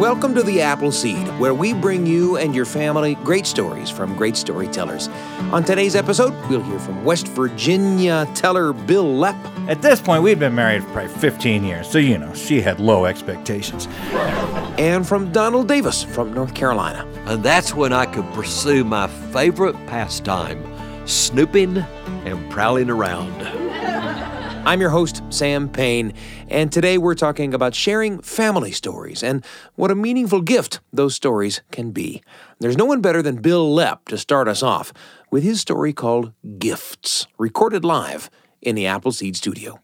Welcome to the Apple Seed, where we bring you and your family great stories from great storytellers. On today's episode, we'll hear from West Virginia teller Bil Lepp. At this point, we'd been married for probably 15 years, so you know, she had low expectations. And from Donald Davis from North Carolina. And that's when I could pursue my favorite pastime snooping and prowling around. I'm your host, Sam Payne, and today we're talking about sharing family stories and what a meaningful gift those stories can be. There's no one better than Bil Lepp to start us off with his story called Gifts, recorded live in the Appleseed studio.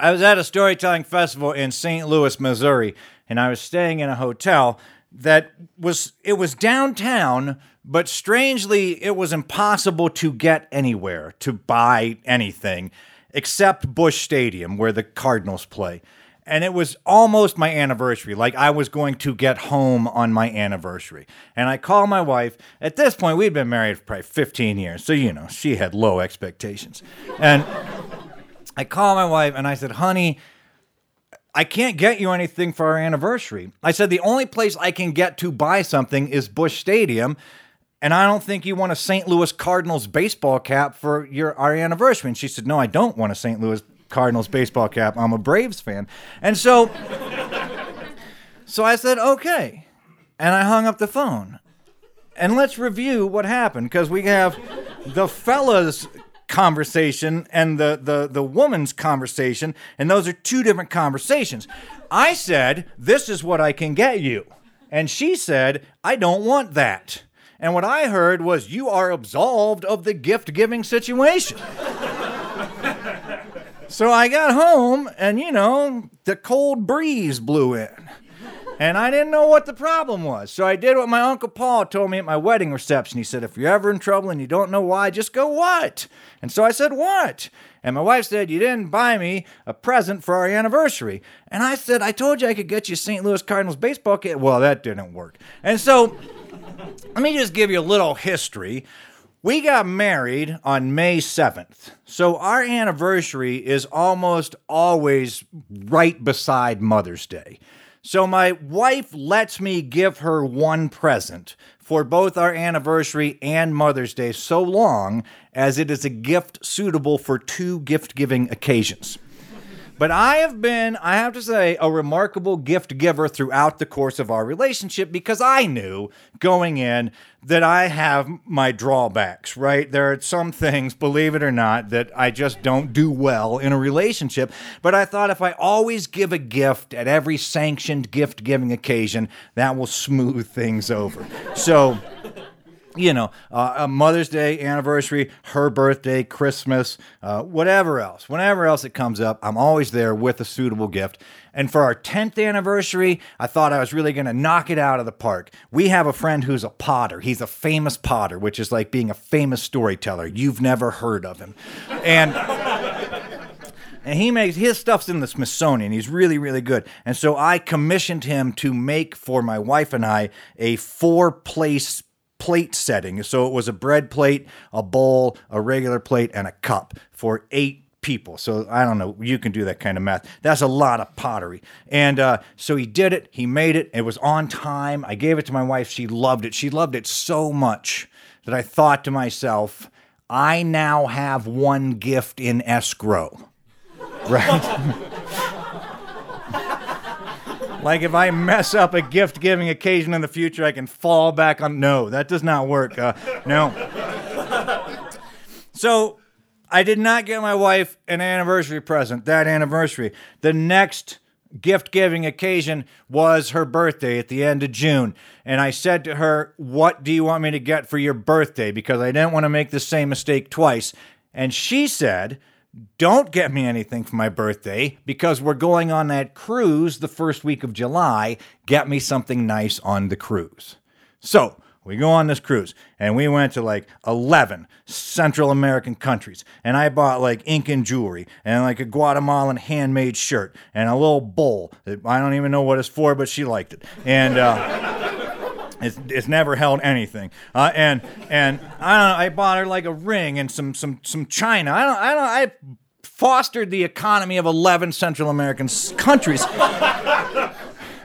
I was at a storytelling festival in St. Louis, Missouri, and I was staying in a hotel that was it was downtown, but strangely it was impossible to get anywhere to buy anything except Busch Stadium where the Cardinals play. And it was almost my anniversary. Like I was going to get home on my anniversary. And I called my wife. At this point, we'd been married for probably 15 years. So, you know, she had low expectations. And I called my wife and I said, honey, I can't get you anything for our anniversary. I said, the only place I can get to buy something is Busch Stadium. And I don't think you want a St. Louis Cardinals baseball cap for your our anniversary. And she said, No, I don't want a St. Louis Cardinals baseball cap. I'm a Braves fan. And so So I said, Okay. And I hung up the phone. And let's review what happened because we have the fellas conversation and the, the, the woman's conversation, and those are two different conversations. I said, This is what I can get you. And she said, I don't want that. And what I heard was, You are absolved of the gift giving situation. so I got home, and you know, the cold breeze blew in. And I didn't know what the problem was. So I did what my Uncle Paul told me at my wedding reception. He said, If you're ever in trouble and you don't know why, just go, What? And so I said, What? And my wife said, You didn't buy me a present for our anniversary. And I said, I told you I could get you St. Louis Cardinals baseball kit. Well, that didn't work. And so let me just give you a little history. We got married on May 7th. So our anniversary is almost always right beside Mother's Day. So my wife lets me give her one present for both our anniversary and Mother's Day so long as it is a gift suitable for two gift giving occasions. But I have been, I have to say, a remarkable gift giver throughout the course of our relationship because I knew going in that I have my drawbacks, right? There are some things, believe it or not, that I just don't do well in a relationship. But I thought if I always give a gift at every sanctioned gift giving occasion, that will smooth things over. So, you know, uh, a Mother's Day anniversary, her birthday, Christmas, uh, whatever else, whenever else it comes up, I'm always there with a suitable gift. And for our 10th anniversary, I thought I was really going to knock it out of the park. We have a friend who's a potter. He's a famous potter, which is like being a famous storyteller. You've never heard of him. And. and he makes his stuff's in the Smithsonian. He's really, really good. And so I commissioned him to make for my wife and I a four place plate setting. So it was a bread plate, a bowl, a regular plate, and a cup for eight people. So I don't know. You can do that kind of math. That's a lot of pottery. And uh, so he did it. He made it. It was on time. I gave it to my wife. She loved it. She loved it so much that I thought to myself, I now have one gift in escrow. Right? Like if I mess up a gift giving occasion in the future, I can fall back on. No, that does not work. Uh, no. So I did not get my wife an anniversary present that anniversary. The next gift giving occasion was her birthday at the end of June. And I said to her, What do you want me to get for your birthday? Because I didn't want to make the same mistake twice. And she said, don't get me anything for my birthday because we're going on that cruise the first week of July. Get me something nice on the cruise. So we go on this cruise and we went to like 11 Central American countries. And I bought like Incan jewelry and like a Guatemalan handmade shirt and a little bowl that I don't even know what it's for, but she liked it. And, uh, It's, it's never held anything. Uh, and and I don't know, I bought her like a ring and some some some china. I don't I don't I fostered the economy of 11 Central American countries.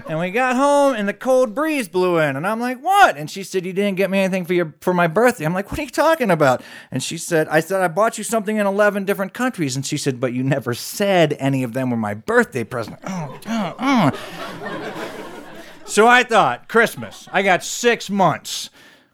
And we got home and the cold breeze blew in and I'm like, "What?" And she said, "You didn't get me anything for your for my birthday." I'm like, "What are you talking about?" And she said, "I said I bought you something in 11 different countries." And she said, "But you never said any of them were my birthday present." Oh, oh, oh. So I thought, Christmas. I got 6 months.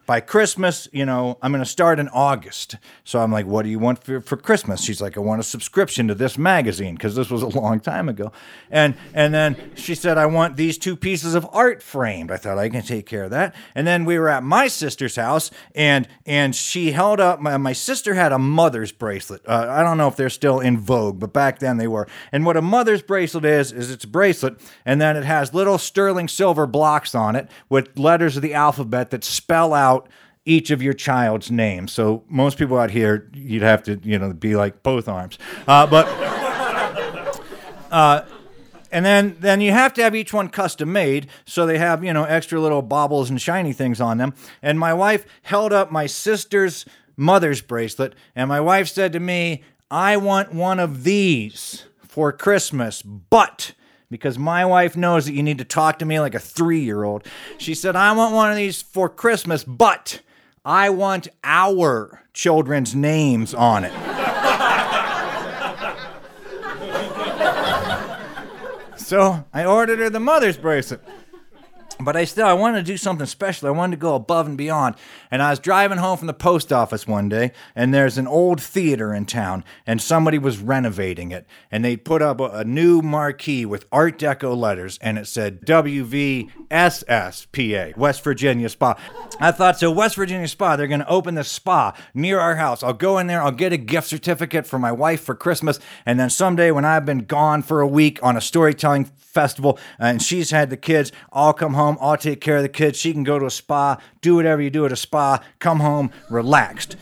By Christmas, you know, I'm going to start in August. So I'm like, what do you want for, for Christmas? She's like, I want a subscription to this magazine because this was a long time ago. And and then she said, I want these two pieces of art framed. I thought I can take care of that. And then we were at my sister's house and and she held up my, my sister had a mother's bracelet. Uh, I don't know if they're still in vogue, but back then they were. And what a mother's bracelet is is it's a bracelet and then it has little sterling silver blocks on it with letters of the alphabet that spell out each of your child's names. So most people out here, you'd have to, you know, be like both arms. Uh, but uh, and then then you have to have each one custom made, so they have you know extra little baubles and shiny things on them. And my wife held up my sister's mother's bracelet, and my wife said to me, "I want one of these for Christmas, but." Because my wife knows that you need to talk to me like a three year old. She said, I want one of these for Christmas, but I want our children's names on it. so I ordered her the mother's bracelet. But I still I wanted to do something special. I wanted to go above and beyond. And I was driving home from the post office one day, and there's an old theater in town, and somebody was renovating it. And they put up a, a new marquee with Art Deco letters, and it said WVSSPA, West Virginia Spa. I thought, so West Virginia Spa, they're going to open this spa near our house. I'll go in there, I'll get a gift certificate for my wife for Christmas, and then someday when I've been gone for a week on a storytelling festival and she's had the kids, I'll come home, I'll take care of the kids. She can go to a spa, do whatever you do at a spa, come home relaxed.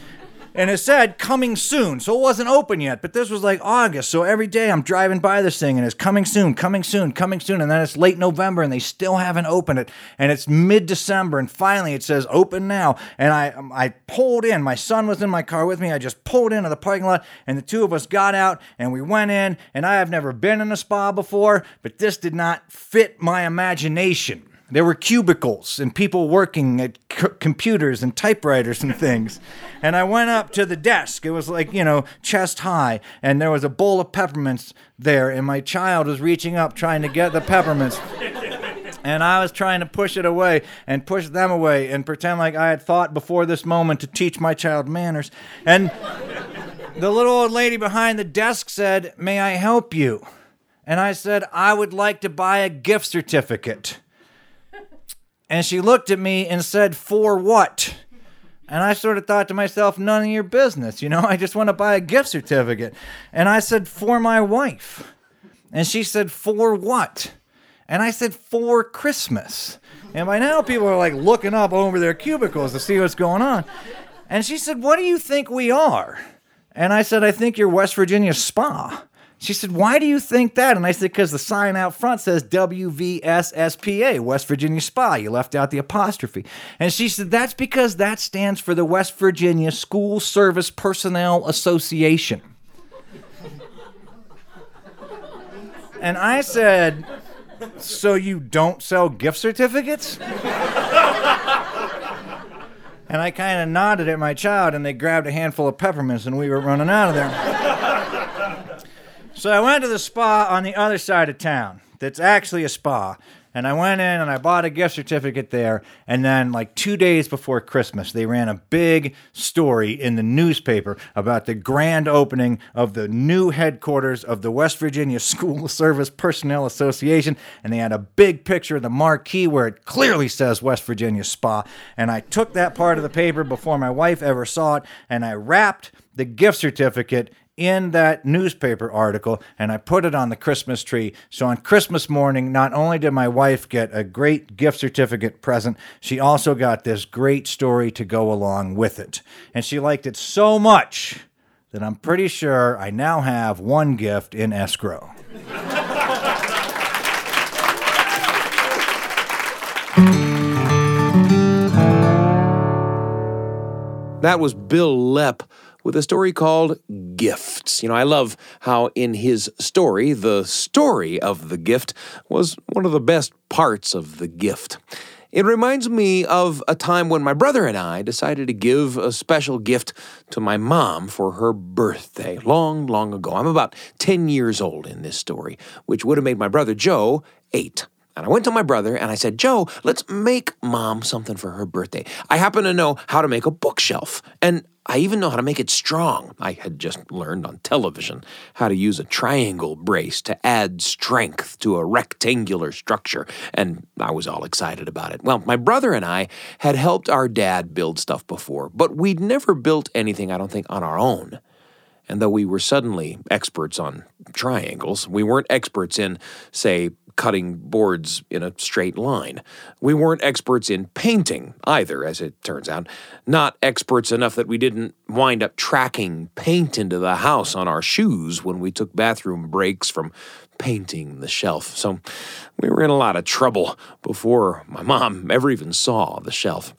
And it said coming soon, so it wasn't open yet, but this was like August. So every day I'm driving by this thing and it's coming soon, coming soon, coming soon. And then it's late November and they still haven't opened it. And it's mid December and finally it says open now. And I, um, I pulled in. My son was in my car with me. I just pulled into the parking lot and the two of us got out and we went in. And I have never been in a spa before, but this did not fit my imagination. There were cubicles and people working at c- computers and typewriters and things. And I went up to the desk. It was like, you know, chest high. And there was a bowl of peppermints there. And my child was reaching up trying to get the peppermints. And I was trying to push it away and push them away and pretend like I had thought before this moment to teach my child manners. And the little old lady behind the desk said, May I help you? And I said, I would like to buy a gift certificate. And she looked at me and said, For what? And I sort of thought to myself, None of your business. You know, I just want to buy a gift certificate. And I said, For my wife. And she said, For what? And I said, For Christmas. And by now, people are like looking up over their cubicles to see what's going on. And she said, What do you think we are? And I said, I think you're West Virginia Spa. She said, Why do you think that? And I said, Because the sign out front says WVSSPA, West Virginia Spa. You left out the apostrophe. And she said, That's because that stands for the West Virginia School Service Personnel Association. and I said, So you don't sell gift certificates? And I kind of nodded at my child, and they grabbed a handful of peppermints, and we were running out of there. So I went to the spa on the other side of town. That's actually a spa. And I went in and I bought a gift certificate there. And then, like two days before Christmas, they ran a big story in the newspaper about the grand opening of the new headquarters of the West Virginia School Service Personnel Association. And they had a big picture of the marquee where it clearly says West Virginia Spa. And I took that part of the paper before my wife ever saw it and I wrapped the gift certificate in that newspaper article and I put it on the Christmas tree. So on Christmas morning, not only did my wife get a great gift certificate present, she also got this great story to go along with it. And she liked it so much that I'm pretty sure I now have one gift in escrow. That was Bil Lepp with a story called Gifts. You know, I love how in his story, the story of the gift was one of the best parts of the gift. It reminds me of a time when my brother and I decided to give a special gift to my mom for her birthday, long, long ago. I'm about 10 years old in this story, which would have made my brother Joe eight. And I went to my brother and I said, Joe, let's make mom something for her birthday. I happen to know how to make a bookshelf, and I even know how to make it strong. I had just learned on television how to use a triangle brace to add strength to a rectangular structure, and I was all excited about it. Well, my brother and I had helped our dad build stuff before, but we'd never built anything, I don't think, on our own. And though we were suddenly experts on triangles, we weren't experts in, say, cutting boards in a straight line. We weren't experts in painting either, as it turns out. Not experts enough that we didn't wind up tracking paint into the house on our shoes when we took bathroom breaks from painting the shelf. So we were in a lot of trouble before my mom ever even saw the shelf.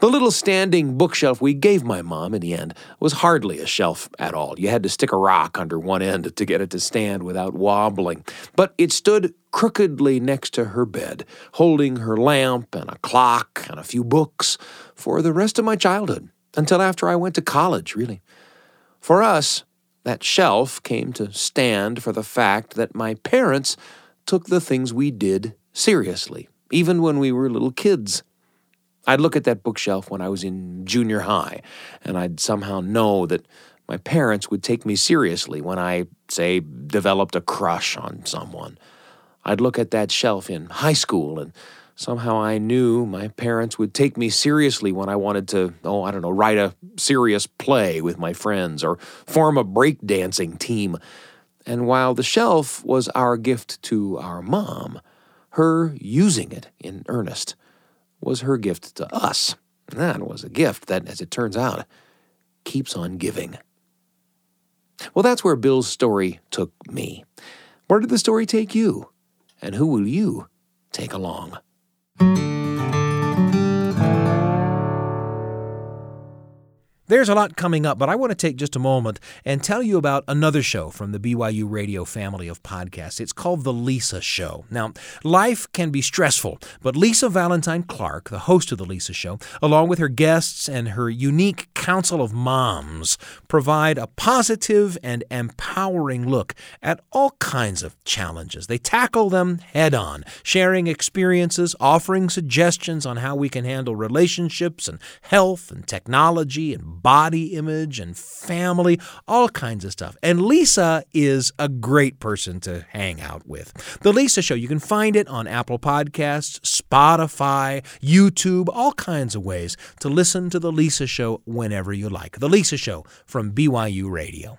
The little standing bookshelf we gave my mom in the end was hardly a shelf at all. You had to stick a rock under one end to get it to stand without wobbling. But it stood crookedly next to her bed, holding her lamp and a clock and a few books for the rest of my childhood, until after I went to college, really. For us, that shelf came to stand for the fact that my parents took the things we did seriously, even when we were little kids. I'd look at that bookshelf when I was in junior high, and I'd somehow know that my parents would take me seriously when I, say, developed a crush on someone. I'd look at that shelf in high school and Somehow I knew my parents would take me seriously when I wanted to, oh, I don't know, write a serious play with my friends or form a breakdancing team. And while the shelf was our gift to our mom, her using it in earnest was her gift to us. And that was a gift that, as it turns out, keeps on giving. Well, that's where Bil's story took me. Where did the story take you? And who will you take along? thank you. There's a lot coming up, but I want to take just a moment and tell you about another show from the BYU Radio family of podcasts. It's called The Lisa Show. Now, life can be stressful, but Lisa Valentine Clark, the host of The Lisa Show, along with her guests and her unique council of moms, provide a positive and empowering look at all kinds of challenges. They tackle them head on, sharing experiences, offering suggestions on how we can handle relationships and health and technology and body image and family, all kinds of stuff. And Lisa is a great person to hang out with. The Lisa Show, you can find it on Apple Podcasts, Spotify, YouTube, all kinds of ways to listen to The Lisa Show whenever you like. The Lisa Show from BYU Radio.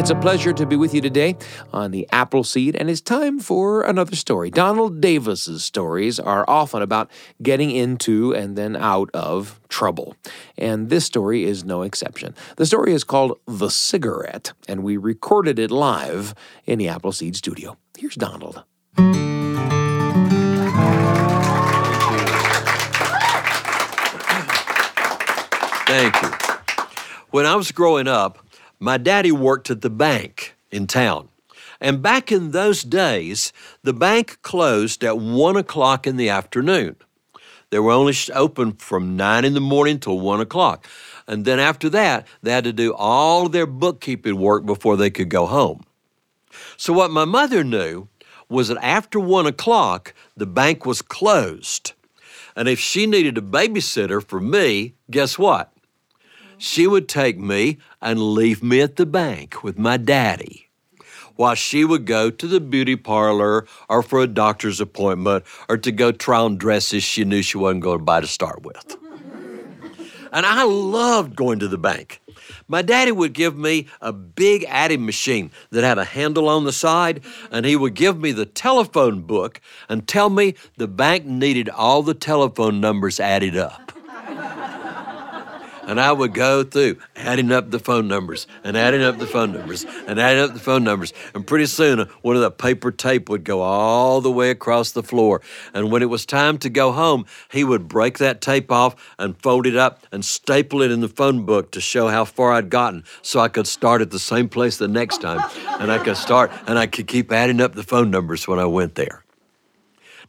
It's a pleasure to be with you today on the Appleseed, and it's time for another story. Donald Davis's stories are often about getting into and then out of trouble, and this story is no exception. The story is called The Cigarette, and we recorded it live in the Appleseed studio. Here's Donald. Thank you. When I was growing up, my daddy worked at the bank in town. And back in those days, the bank closed at 1 o'clock in the afternoon. They were only open from 9 in the morning till 1 o'clock. And then after that, they had to do all their bookkeeping work before they could go home. So, what my mother knew was that after 1 o'clock, the bank was closed. And if she needed a babysitter for me, guess what? she would take me and leave me at the bank with my daddy while she would go to the beauty parlor or for a doctor's appointment or to go try on dresses she knew she wasn't going to buy to start with. and I loved going to the bank. My daddy would give me a big adding machine that had a handle on the side, and he would give me the telephone book and tell me the bank needed all the telephone numbers added up. And I would go through adding up the phone numbers and adding up the phone numbers and adding up the phone numbers. And pretty soon, one of the paper tape would go all the way across the floor. And when it was time to go home, he would break that tape off and fold it up and staple it in the phone book to show how far I'd gotten so I could start at the same place the next time. And I could start and I could keep adding up the phone numbers when I went there.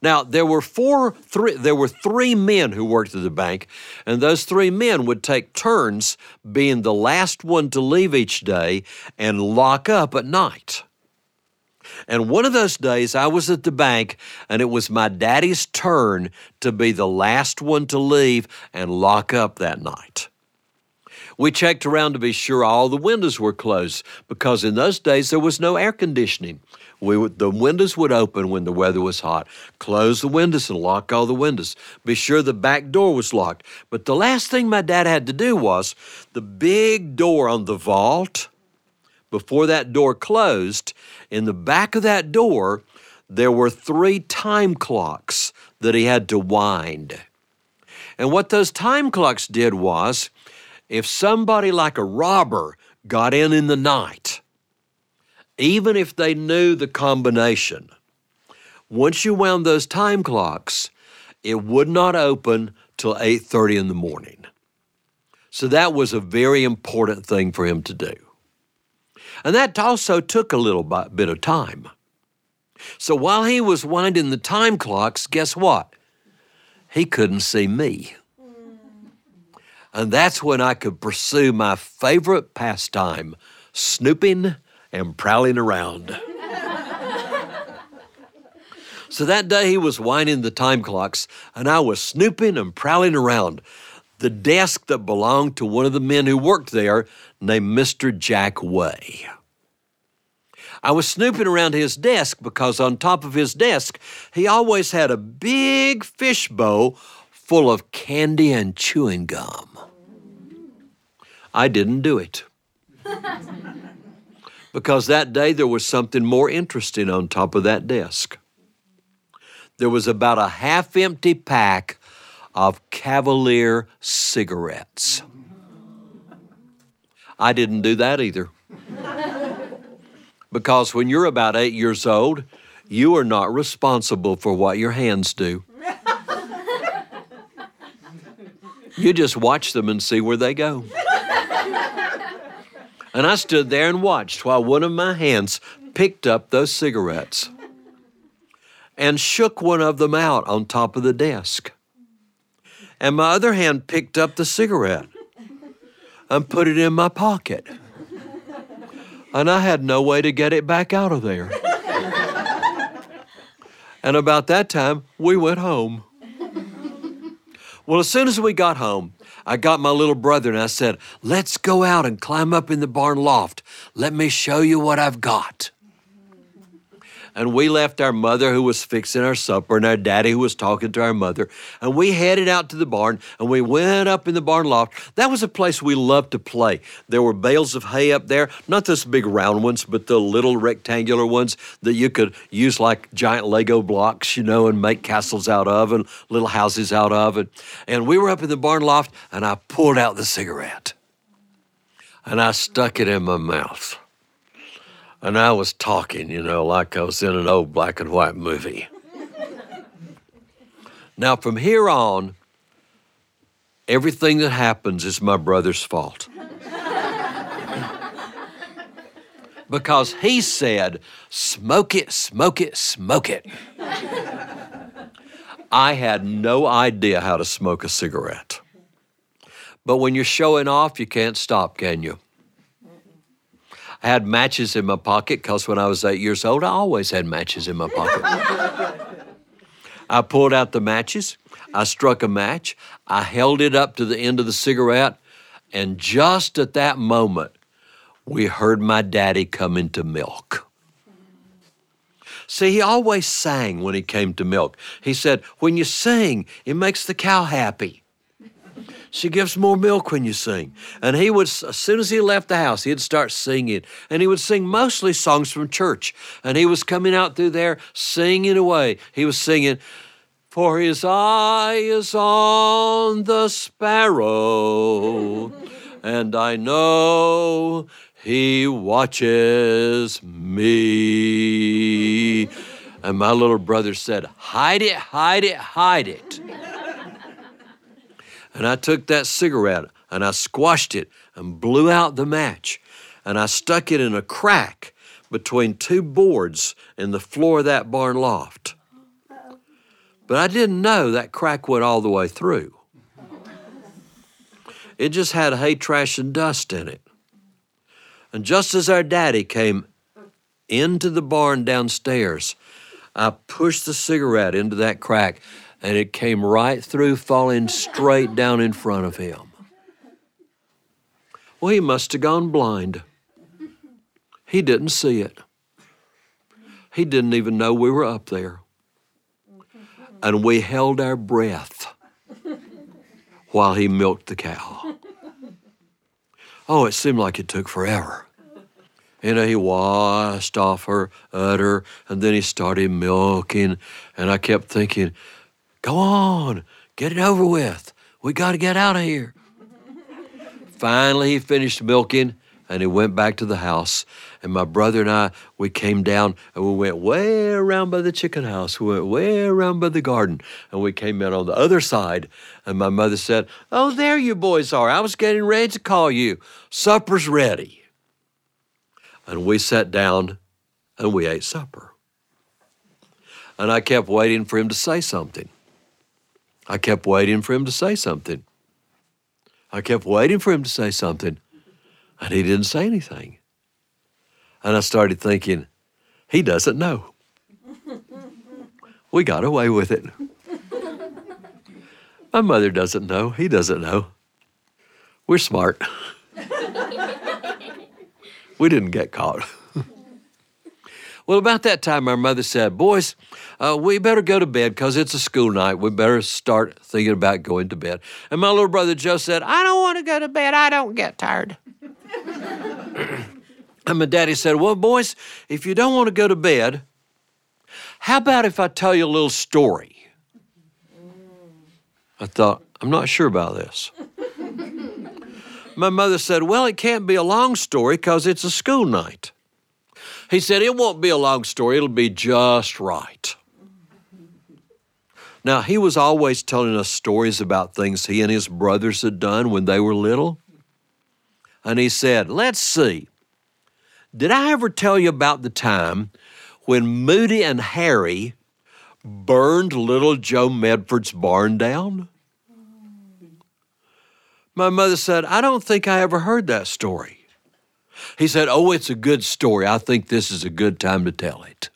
Now there were four, three, there were three men who worked at the bank, and those three men would take turns being the last one to leave each day and lock up at night. And one of those days I was at the bank and it was my daddy's turn to be the last one to leave and lock up that night. We checked around to be sure all the windows were closed because in those days there was no air conditioning. We would, the windows would open when the weather was hot. Close the windows and lock all the windows. Be sure the back door was locked. But the last thing my dad had to do was the big door on the vault. Before that door closed, in the back of that door, there were three time clocks that he had to wind. And what those time clocks did was, if somebody like a robber got in in the night, even if they knew the combination, once you wound those time clocks, it would not open till 8:30 in the morning. So that was a very important thing for him to do. And that also took a little bit of time. So while he was winding the time clocks, guess what? He couldn't see me. And that's when I could pursue my favorite pastime, snooping and prowling around. so that day he was winding the time clocks, and I was snooping and prowling around the desk that belonged to one of the men who worked there named Mr. Jack Way. I was snooping around his desk because on top of his desk, he always had a big fish bowl full of candy and chewing gum. I didn't do it. Because that day there was something more interesting on top of that desk. There was about a half empty pack of Cavalier cigarettes. I didn't do that either. because when you're about eight years old, you are not responsible for what your hands do. You just watch them and see where they go. And I stood there and watched while one of my hands picked up those cigarettes and shook one of them out on top of the desk. And my other hand picked up the cigarette and put it in my pocket. And I had no way to get it back out of there. And about that time, we went home. Well, as soon as we got home, I got my little brother and I said, Let's go out and climb up in the barn loft. Let me show you what I've got and we left our mother who was fixing our supper and our daddy who was talking to our mother, and we headed out to the barn and we went up in the barn loft. That was a place we loved to play. There were bales of hay up there, not those big round ones, but the little rectangular ones that you could use like giant Lego blocks, you know, and make castles out of and little houses out of. And, and we were up in the barn loft and I pulled out the cigarette and I stuck it in my mouth and I was talking, you know, like I was in an old black and white movie. now, from here on, everything that happens is my brother's fault. because he said, smoke it, smoke it, smoke it. I had no idea how to smoke a cigarette. But when you're showing off, you can't stop, can you? I had matches in my pocket because when I was eight years old, I always had matches in my pocket. I pulled out the matches. I struck a match. I held it up to the end of the cigarette. And just at that moment, we heard my daddy come into milk. See, he always sang when he came to milk. He said, When you sing, it makes the cow happy. She gives more milk when you sing. And he would, as soon as he left the house, he'd start singing. And he would sing mostly songs from church. And he was coming out through there singing away. He was singing, for his eye is on the sparrow, and I know he watches me. And my little brother said, Hide it, hide it, hide it. And I took that cigarette and I squashed it and blew out the match. And I stuck it in a crack between two boards in the floor of that barn loft. But I didn't know that crack went all the way through. It just had hay, trash, and dust in it. And just as our daddy came into the barn downstairs, I pushed the cigarette into that crack and it came right through, falling straight down in front of him. Well, he must have gone blind. He didn't see it. He didn't even know we were up there. And we held our breath while he milked the cow. Oh, it seemed like it took forever. You know, he washed off her udder and then he started milking. And I kept thinking, go on, get it over with. We got to get out of here. Finally, he finished milking and he went back to the house. And my brother and I, we came down and we went way around by the chicken house. We went way around by the garden. And we came in on the other side. And my mother said, Oh, there you boys are. I was getting ready to call you. Supper's ready. And we sat down and we ate supper. And I kept waiting for him to say something. I kept waiting for him to say something. I kept waiting for him to say something. And he didn't say anything. And I started thinking, he doesn't know. We got away with it. My mother doesn't know. He doesn't know. We're smart. we didn't get caught. Well, about that time, our mother said, Boys, uh, we better go to bed because it's a school night. We better start thinking about going to bed. And my little brother Joe said, I don't want to go to bed. I don't get tired. and my daddy said, Well, boys, if you don't want to go to bed, how about if I tell you a little story? I thought, I'm not sure about this. my mother said, Well, it can't be a long story because it's a school night. He said, It won't be a long story, it'll be just right. Now, he was always telling us stories about things he and his brothers had done when they were little. And he said, Let's see. Did I ever tell you about the time when Moody and Harry burned little Joe Medford's barn down? My mother said, I don't think I ever heard that story. He said, Oh, it's a good story. I think this is a good time to tell it.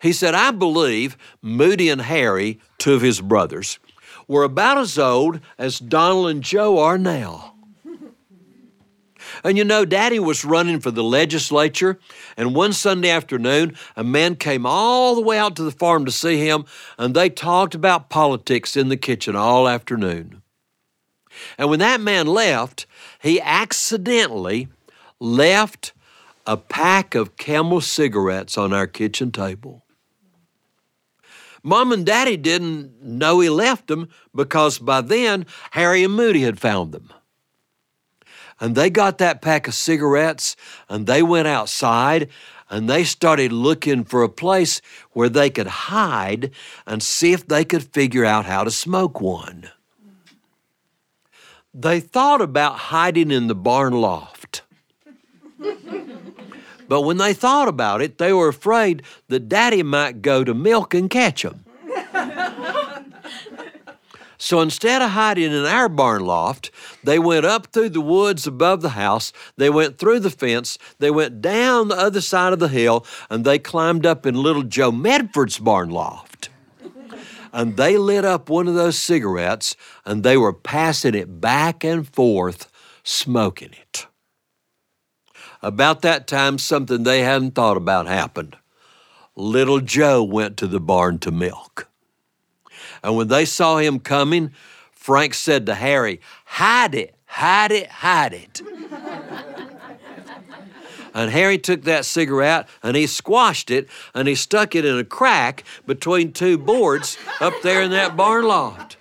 He said, I believe Moody and Harry, two of his brothers, were about as old as Donald and Joe are now. And you know, Daddy was running for the legislature, and one Sunday afternoon, a man came all the way out to the farm to see him, and they talked about politics in the kitchen all afternoon. And when that man left, he accidentally left a pack of camel cigarettes on our kitchen table. Mom and Daddy didn't know he left them because by then Harry and Moody had found them. And they got that pack of cigarettes and they went outside and they started looking for a place where they could hide and see if they could figure out how to smoke one. They thought about hiding in the barn loft. but when they thought about it, they were afraid that Daddy might go to milk and catch them. So instead of hiding in our barn loft, they went up through the woods above the house, they went through the fence, they went down the other side of the hill, and they climbed up in little Joe Medford's barn loft. And they lit up one of those cigarettes and they were passing it back and forth, smoking it. About that time, something they hadn't thought about happened. Little Joe went to the barn to milk. And when they saw him coming, Frank said to Harry, Hide it, hide it, hide it. And Harry took that cigarette and he squashed it and he stuck it in a crack between two boards up there in that barn loft.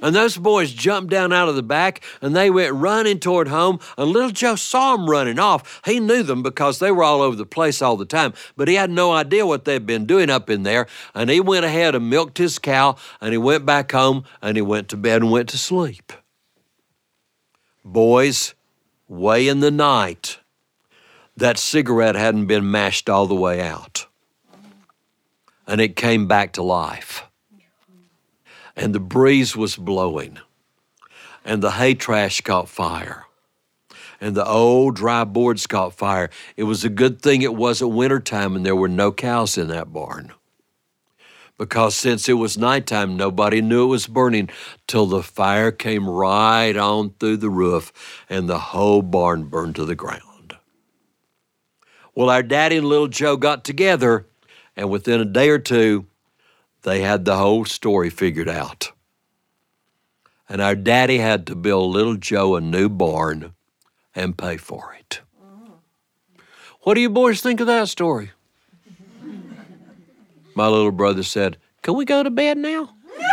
And those boys jumped down out of the back and they went running toward home. And little Joe saw them running off. He knew them because they were all over the place all the time, but he had no idea what they'd been doing up in there. And he went ahead and milked his cow and he went back home and he went to bed and went to sleep. Boys, way in the night, that cigarette hadn't been mashed all the way out. And it came back to life and the breeze was blowing, and the hay trash caught fire, and the old dry boards caught fire. It was a good thing it wasn't wintertime and there were no cows in that barn. Because since it was nighttime, nobody knew it was burning till the fire came right on through the roof and the whole barn burned to the ground. Well, our daddy and little Joe got together, and within a day or two, they had the whole story figured out. And our daddy had to build little Joe a new barn and pay for it. What do you boys think of that story? My little brother said, Can we go to bed now?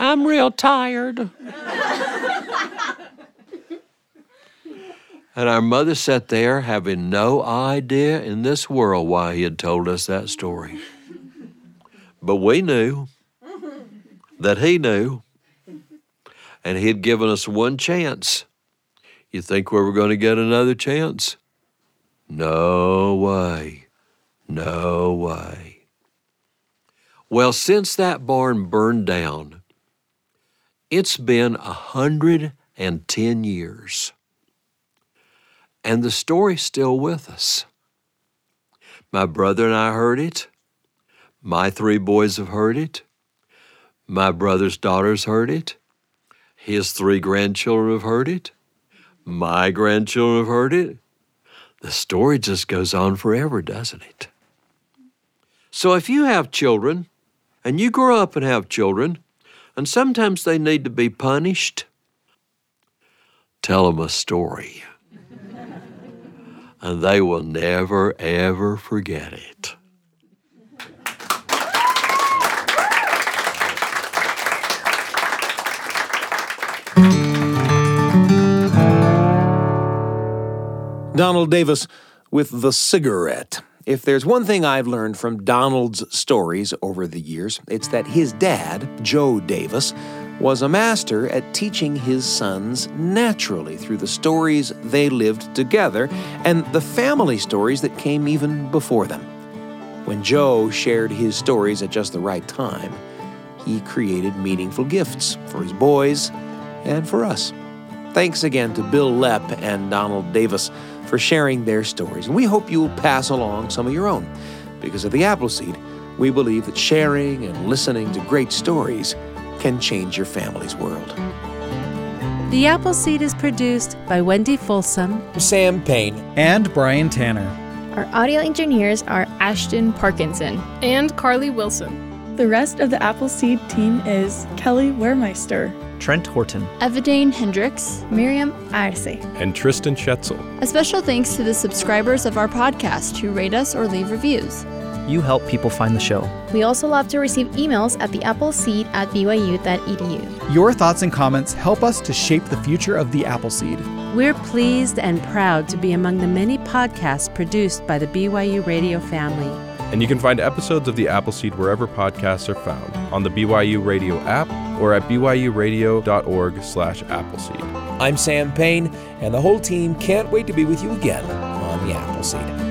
I'm real tired. And our mother sat there having no idea in this world why he had told us that story. But we knew that He knew, and He had given us one chance. You think we were going to get another chance? No way. No way. Well, since that barn burned down, it's been a hundred and ten years. And the story's still with us. My brother and I heard it. My three boys have heard it. My brother's daughters heard it. His three grandchildren have heard it. My grandchildren have heard it. The story just goes on forever, doesn't it? So if you have children, and you grow up and have children, and sometimes they need to be punished, tell them a story. And they will never, ever forget it. Donald Davis with The Cigarette. If there's one thing I've learned from Donald's stories over the years, it's that his dad, Joe Davis, was a master at teaching his sons naturally through the stories they lived together and the family stories that came even before them. When Joe shared his stories at just the right time, he created meaningful gifts for his boys and for us. Thanks again to Bil Lepp and Donald Davis for sharing their stories. And we hope you'll pass along some of your own. Because of the Appleseed, we believe that sharing and listening to great stories can change your family's world. The Appleseed is produced by Wendy Folsom, Sam Payne, and Brian Tanner. Our audio engineers are Ashton Parkinson and Carly Wilson. The rest of the Appleseed team is Kelly Wehrmeister, Trent Horton, Evadane Hendricks, Miriam Arce, and Tristan Schetzel. A special thanks to the subscribers of our podcast who rate us or leave reviews. You help people find the show. We also love to receive emails at theappleseed at byu.edu. Your thoughts and comments help us to shape the future of the Appleseed. We're pleased and proud to be among the many podcasts produced by the BYU Radio family. And you can find episodes of the Appleseed wherever podcasts are found, on the BYU Radio app or at byuradio.org slash appleseed. I'm Sam Payne, and the whole team can't wait to be with you again on the Appleseed.